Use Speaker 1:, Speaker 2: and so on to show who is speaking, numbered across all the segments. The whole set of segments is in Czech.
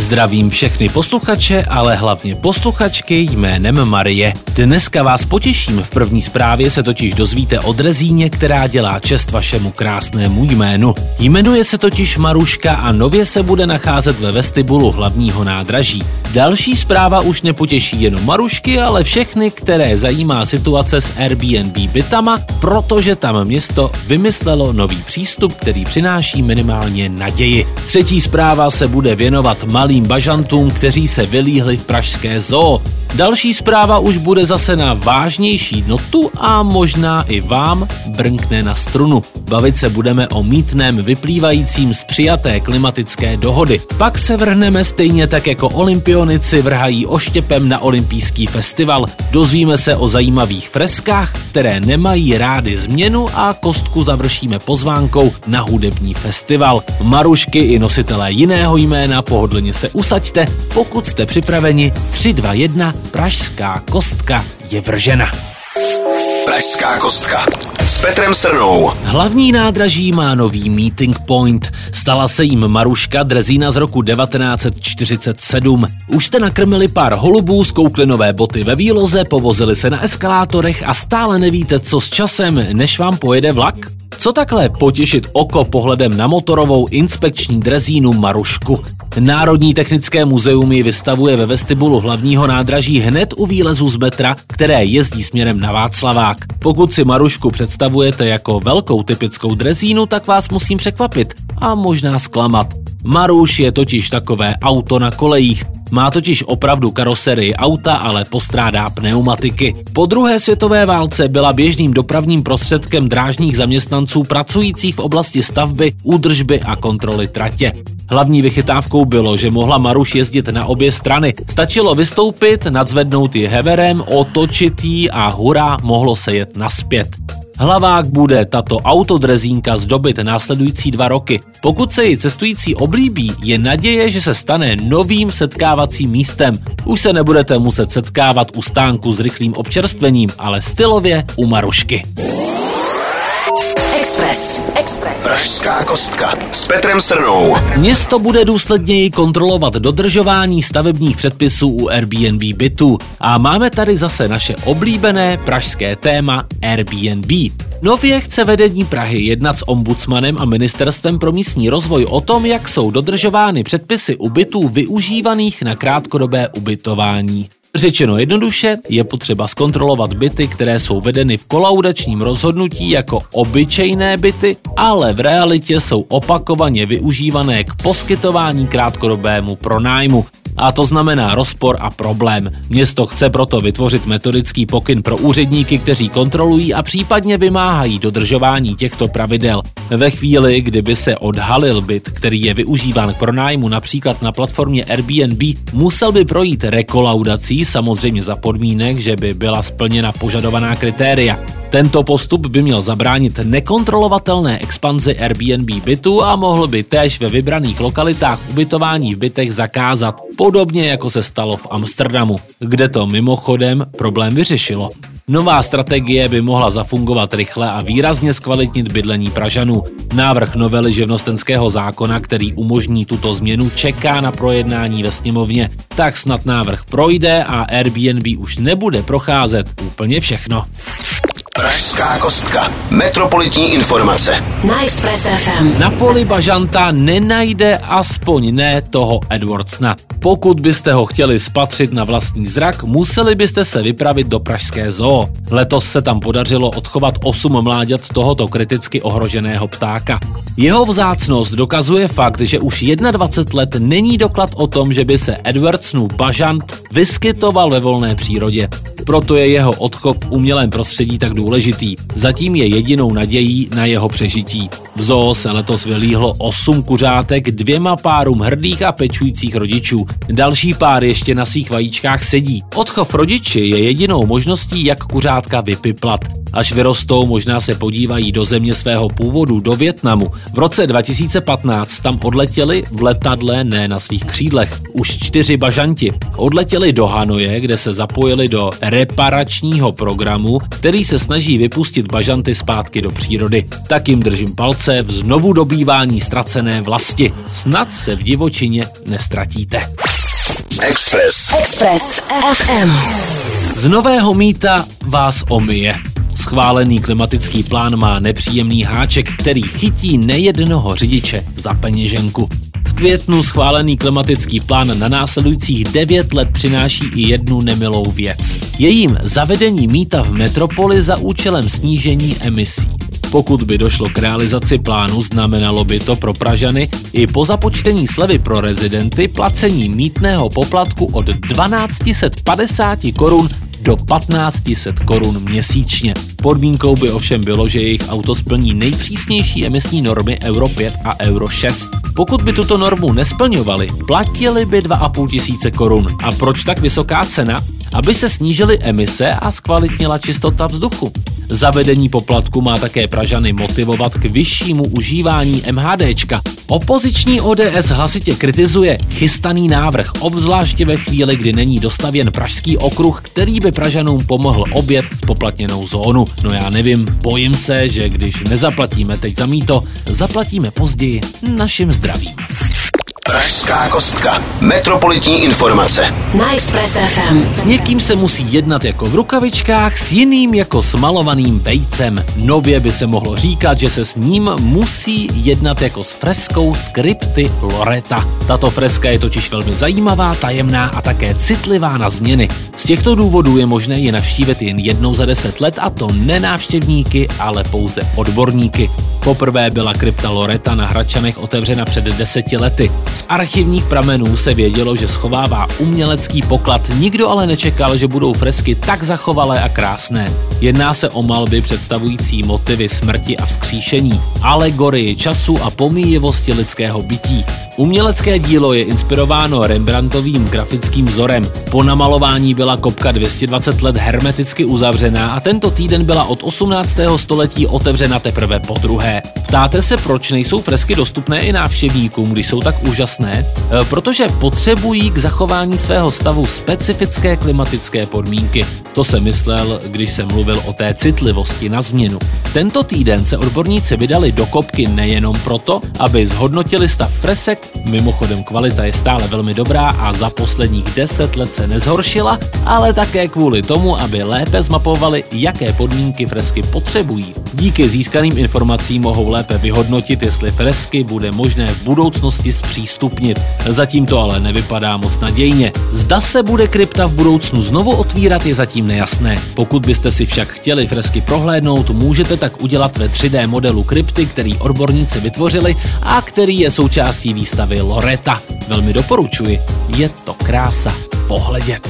Speaker 1: Zdravím všechny posluchače, ale hlavně posluchačky jménem Marie. Dneska vás potěším, v první zprávě se totiž dozvíte o drezíně, která dělá čest vašemu krásnému jménu. Jmenuje se totiž Maruška a nově se bude nacházet ve vestibulu hlavního nádraží. Další zpráva už nepotěší jenom Marušky, ale všechny, které zajímá situace s Airbnb bytama, protože tam město vymyslelo nový přístup, který přináší minimálně naději. Třetí zpráva se bude věnovat malým bažantům, kteří se vylíhli v pražské zoo. Další zpráva už bude zase na vážnější notu a možná i vám brnkne na strunu. Bavit se budeme o mítném vyplývajícím z přijaté klimatické dohody. Pak se vrhneme stejně tak jako olympionici vrhají oštěpem na olympijský festival. Dozvíme se o zajímavých freskách, které nemají rády změnu a kostku završíme pozvánkou na hudební festival. Marušky i nositelé jiného jména pohodlně se usaďte, pokud jste připraveni 3, 2, 1, pražská kostka je vržena.
Speaker 2: Pražská kostka. S Petrem Srnou.
Speaker 1: Hlavní nádraží má nový meeting point. Stala se jim Maruška Drezína z roku 1947. Už jste nakrmili pár holubů, zkoukli nové boty ve výloze, povozili se na eskalátorech a stále nevíte, co s časem, než vám pojede vlak? Co takhle potěšit oko pohledem na motorovou inspekční drezínu Marušku? Národní technické muzeum ji vystavuje ve vestibulu hlavního nádraží hned u výlezu z metra, které jezdí směrem na Václavák. Pokud si Marušku představujete jako velkou typickou drezínu, tak vás musím překvapit a možná zklamat. Maruš je totiž takové auto na kolejích. Má totiž opravdu karoserii auta, ale postrádá pneumatiky. Po druhé světové válce byla běžným dopravním prostředkem drážních zaměstnanců pracujících v oblasti stavby, údržby a kontroly tratě. Hlavní vychytávkou bylo, že mohla Maruš jezdit na obě strany. Stačilo vystoupit, nadzvednout ji heverem, otočit ji a hurá, mohlo se jet naspět. Hlavák bude tato autodrezínka zdobit následující dva roky. Pokud se ji cestující oblíbí, je naděje, že se stane novým setkávacím místem. Už se nebudete muset setkávat u stánku s rychlým občerstvením, ale stylově u Marušky.
Speaker 3: Express. Express.
Speaker 2: Pražská kostka. S Petrem Srnou.
Speaker 1: Město bude důsledněji kontrolovat dodržování stavebních předpisů u Airbnb bytů. A máme tady zase naše oblíbené pražské téma Airbnb. Nově chce vedení Prahy jednat s ombudsmanem a ministerstvem pro místní rozvoj o tom, jak jsou dodržovány předpisy u bytů využívaných na krátkodobé ubytování. Řečeno jednoduše, je potřeba zkontrolovat byty, které jsou vedeny v kolaudačním rozhodnutí jako obyčejné byty, ale v realitě jsou opakovaně využívané k poskytování krátkodobému pronájmu. A to znamená rozpor a problém. Město chce proto vytvořit metodický pokyn pro úředníky, kteří kontrolují a případně vymáhají dodržování těchto pravidel. Ve chvíli, kdyby se odhalil byt, který je využíván k pronájmu například na platformě Airbnb, musel by projít rekolaudací, samozřejmě za podmínek, že by byla splněna požadovaná kritéria. Tento postup by měl zabránit nekontrolovatelné expanzi Airbnb bytu a mohl by též ve vybraných lokalitách ubytování v bytech zakázat, podobně jako se stalo v Amsterdamu, kde to mimochodem problém vyřešilo. Nová strategie by mohla zafungovat rychle a výrazně zkvalitnit bydlení Pražanů. Návrh novely živnostenského zákona, který umožní tuto změnu, čeká na projednání ve sněmovně. Tak snad návrh projde a Airbnb už nebude procházet úplně všechno.
Speaker 2: Pražská kostka. Metropolitní informace.
Speaker 3: Na Express FM.
Speaker 1: Na poli bažanta nenajde aspoň ne toho Edwardsna. Pokud byste ho chtěli spatřit na vlastní zrak, museli byste se vypravit do Pražské zoo. Letos se tam podařilo odchovat 8 mláďat tohoto kriticky ohroženého ptáka. Jeho vzácnost dokazuje fakt, že už 21 let není doklad o tom, že by se Edwardsnův bažant vyskytoval ve volné přírodě. Proto je jeho odchov v umělém prostředí tak důležitý. Zatím je jedinou nadějí na jeho přežití. V zoo se letos vylíhlo 8 kuřátek dvěma párům hrdých a pečujících rodičů. Další pár ještě na svých vajíčkách sedí. Odchov rodiči je jedinou možností, jak kuřátka vypiplat. Až vyrostou, možná se podívají do země svého původu, do Větnamu. V roce 2015 tam odletěli v letadle, ne na svých křídlech, už čtyři bažanti. Odletěli do Hanoje, kde se zapojili do reparačního programu, který se snaží vypustit bažanty zpátky do přírody. Tak jim držím palce v znovu dobývání ztracené vlasti. Snad se v divočině nestratíte.
Speaker 2: Express.
Speaker 3: Express FM.
Speaker 1: Z nového mýta vás omije. Schválený klimatický plán má nepříjemný háček, který chytí nejednoho řidiče za peněženku. V květnu schválený klimatický plán na následujících 9 let přináší i jednu nemilou věc. Jejím zavedení mýta v metropoli za účelem snížení emisí. Pokud by došlo k realizaci plánu, znamenalo by to pro Pražany i po započtení slevy pro rezidenty placení mítného poplatku od 1250 korun do 1500 korun měsíčně. Podmínkou by ovšem bylo, že jejich auto splní nejpřísnější emisní normy Euro 5 a Euro 6. Pokud by tuto normu nesplňovali, platili by 2,5 tisíce korun. A proč tak vysoká cena? Aby se snížily emise a zkvalitnila čistota vzduchu. Zavedení poplatku má také Pražany motivovat k vyššímu užívání MHDčka. Opoziční ODS hlasitě kritizuje chystaný návrh, obzvláště ve chvíli, kdy není dostavěn Pražský okruh, který by Pražanům pomohl obět spoplatněnou zónu. No já nevím, bojím se, že když nezaplatíme teď za mýto, zaplatíme později našim zdravím.
Speaker 2: Pražská kostka. Metropolitní informace.
Speaker 3: Na Express FM.
Speaker 1: S někým se musí jednat jako v rukavičkách, s jiným jako s malovaným vejcem. Nově by se mohlo říkat, že se s ním musí jednat jako s freskou z krypty Loreta. Tato freska je totiž velmi zajímavá, tajemná a také citlivá na změny. Z těchto důvodů je možné ji navštívit jen jednou za deset let a to ne návštěvníky, ale pouze odborníky. Poprvé byla krypta Loreta na Hradčanech otevřena před deseti lety. Z archivních pramenů se vědělo, že schovává umělecký poklad, nikdo ale nečekal, že budou fresky tak zachovalé a krásné. Jedná se o malby představující motivy smrti a vzkříšení, alegorii času a pomíjivosti lidského bytí. Umělecké dílo je inspirováno Rembrandtovým grafickým vzorem. Po namalování byla kopka 220 let hermeticky uzavřená a tento týden byla od 18. století otevřena teprve po druhé. Ptáte se, proč nejsou fresky dostupné i návštěvníkům, když jsou tak úžasné? E, protože potřebují k zachování svého stavu specifické klimatické podmínky. To se myslel, když jsem mluvil o té citlivosti na změnu. Tento týden se odborníci vydali do kopky nejenom proto, aby zhodnotili stav fresek, mimochodem kvalita je stále velmi dobrá a za posledních 10 let se nezhoršila, ale také kvůli tomu, aby lépe zmapovali, jaké podmínky fresky potřebují. Díky získaným informacím mohou lépe vyhodnotit, jestli fresky bude možné v budoucnosti zpřístupnit. Zatím to ale nevypadá moc nadějně. Zda se bude krypta v budoucnu znovu otvírat je zatím nejasné. Pokud byste si však chtěli fresky prohlédnout, můžete tak udělat ve 3D modelu krypty, který odborníci vytvořili a který je součástí výstavy Loreta. Velmi doporučuji, je to krása pohledět.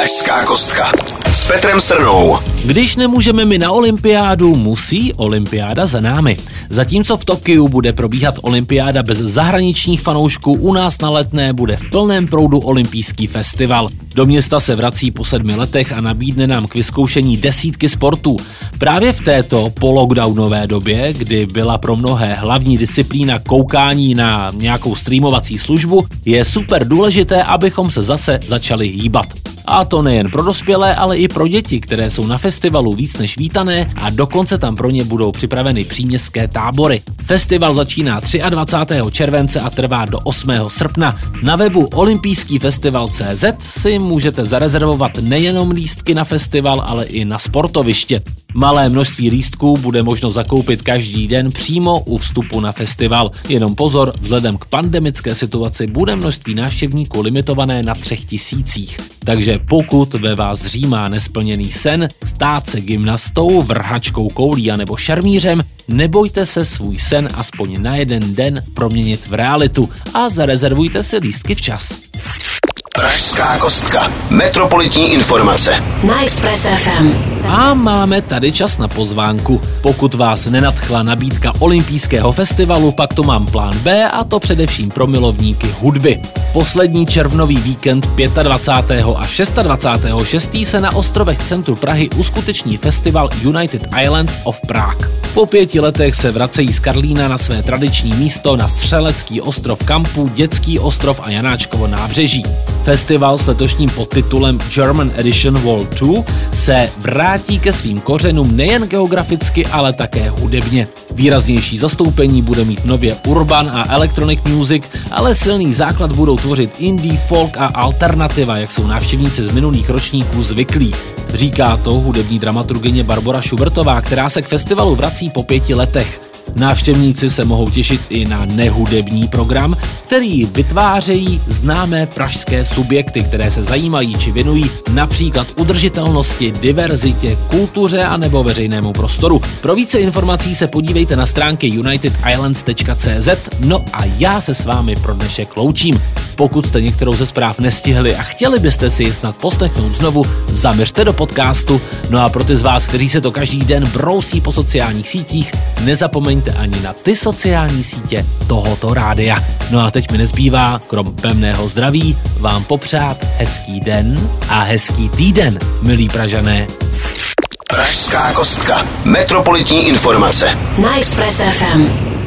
Speaker 2: Pražská kostka. S Petrem Srnou.
Speaker 1: Když nemůžeme my na olympiádu, musí olympiáda za námi. Zatímco v Tokiu bude probíhat olympiáda bez zahraničních fanoušků, u nás na letné bude v plném proudu olympijský festival. Do města se vrací po sedmi letech a nabídne nám k vyzkoušení desítky sportů. Právě v této po-lockdownové době, kdy byla pro mnohé hlavní disciplína koukání na nějakou streamovací službu, je super důležité, abychom se zase začali hýbat. A to nejen pro dospělé, ale i pro děti, které jsou na festivalu víc než vítané a dokonce tam pro ně budou připraveny příměstské tábory. Festival začíná 23. července a trvá do 8. srpna. Na webu Olympijský festival CZ si můžete zarezervovat nejenom lístky na festival, ale i na sportoviště. Malé množství lístků bude možno zakoupit každý den přímo u vstupu na festival. Jenom pozor, vzhledem k pandemické situaci bude množství návštěvníků limitované na třech tisících. Takže pokud ve vás dřímá nesplněný sen, stát se gymnastou, vrhačkou koulí a nebo šarmířem, nebojte se svůj sen aspoň na jeden den proměnit v realitu a zarezervujte si lístky včas.
Speaker 2: Pražská kostka. Metropolitní informace.
Speaker 3: Na Express FM.
Speaker 1: A máme tady čas na pozvánku. Pokud vás nenadchla nabídka olympijského festivalu, pak to mám plán B a to především pro milovníky hudby. Poslední červnový víkend 25. a 26. 6. se na ostrovech centru Prahy uskuteční festival United Islands of Prague. Po pěti letech se vracejí z Karlína na své tradiční místo na Střelecký ostrov Kampu, Dětský ostrov a Janáčkovo nábřeží. Festival s letošním podtitulem German Edition World 2 se vrátí ke svým kořenům nejen geograficky, ale také hudebně. Výraznější zastoupení bude mít nově urban a electronic music, ale silný základ budou tvořit indie, folk a alternativa, jak jsou návštěvníci z minulých ročníků zvyklí. Říká to hudební dramaturgyně Barbara Schubertová, která se k festivalu vrací po pěti letech. Návštěvníci se mohou těšit i na nehudební program, který vytvářejí známé pražské subjekty, které se zajímají či věnují například udržitelnosti, diverzitě, kultuře a nebo veřejnému prostoru. Pro více informací se podívejte na stránky unitedislands.cz, no a já se s vámi pro dnešek loučím. Pokud jste některou ze zpráv nestihli a chtěli byste si ji snad poslechnout znovu, zaměřte do podcastu. No a pro ty z vás, kteří se to každý den brousí po sociálních sítích, nezapomeňte ani na ty sociální sítě tohoto rádia. No a teď mi nezbývá, krom pevného zdraví, vám popřát hezký den a hezký týden, milí Pražané.
Speaker 2: Pražská kostka. Metropolitní informace.
Speaker 3: Na Express FM.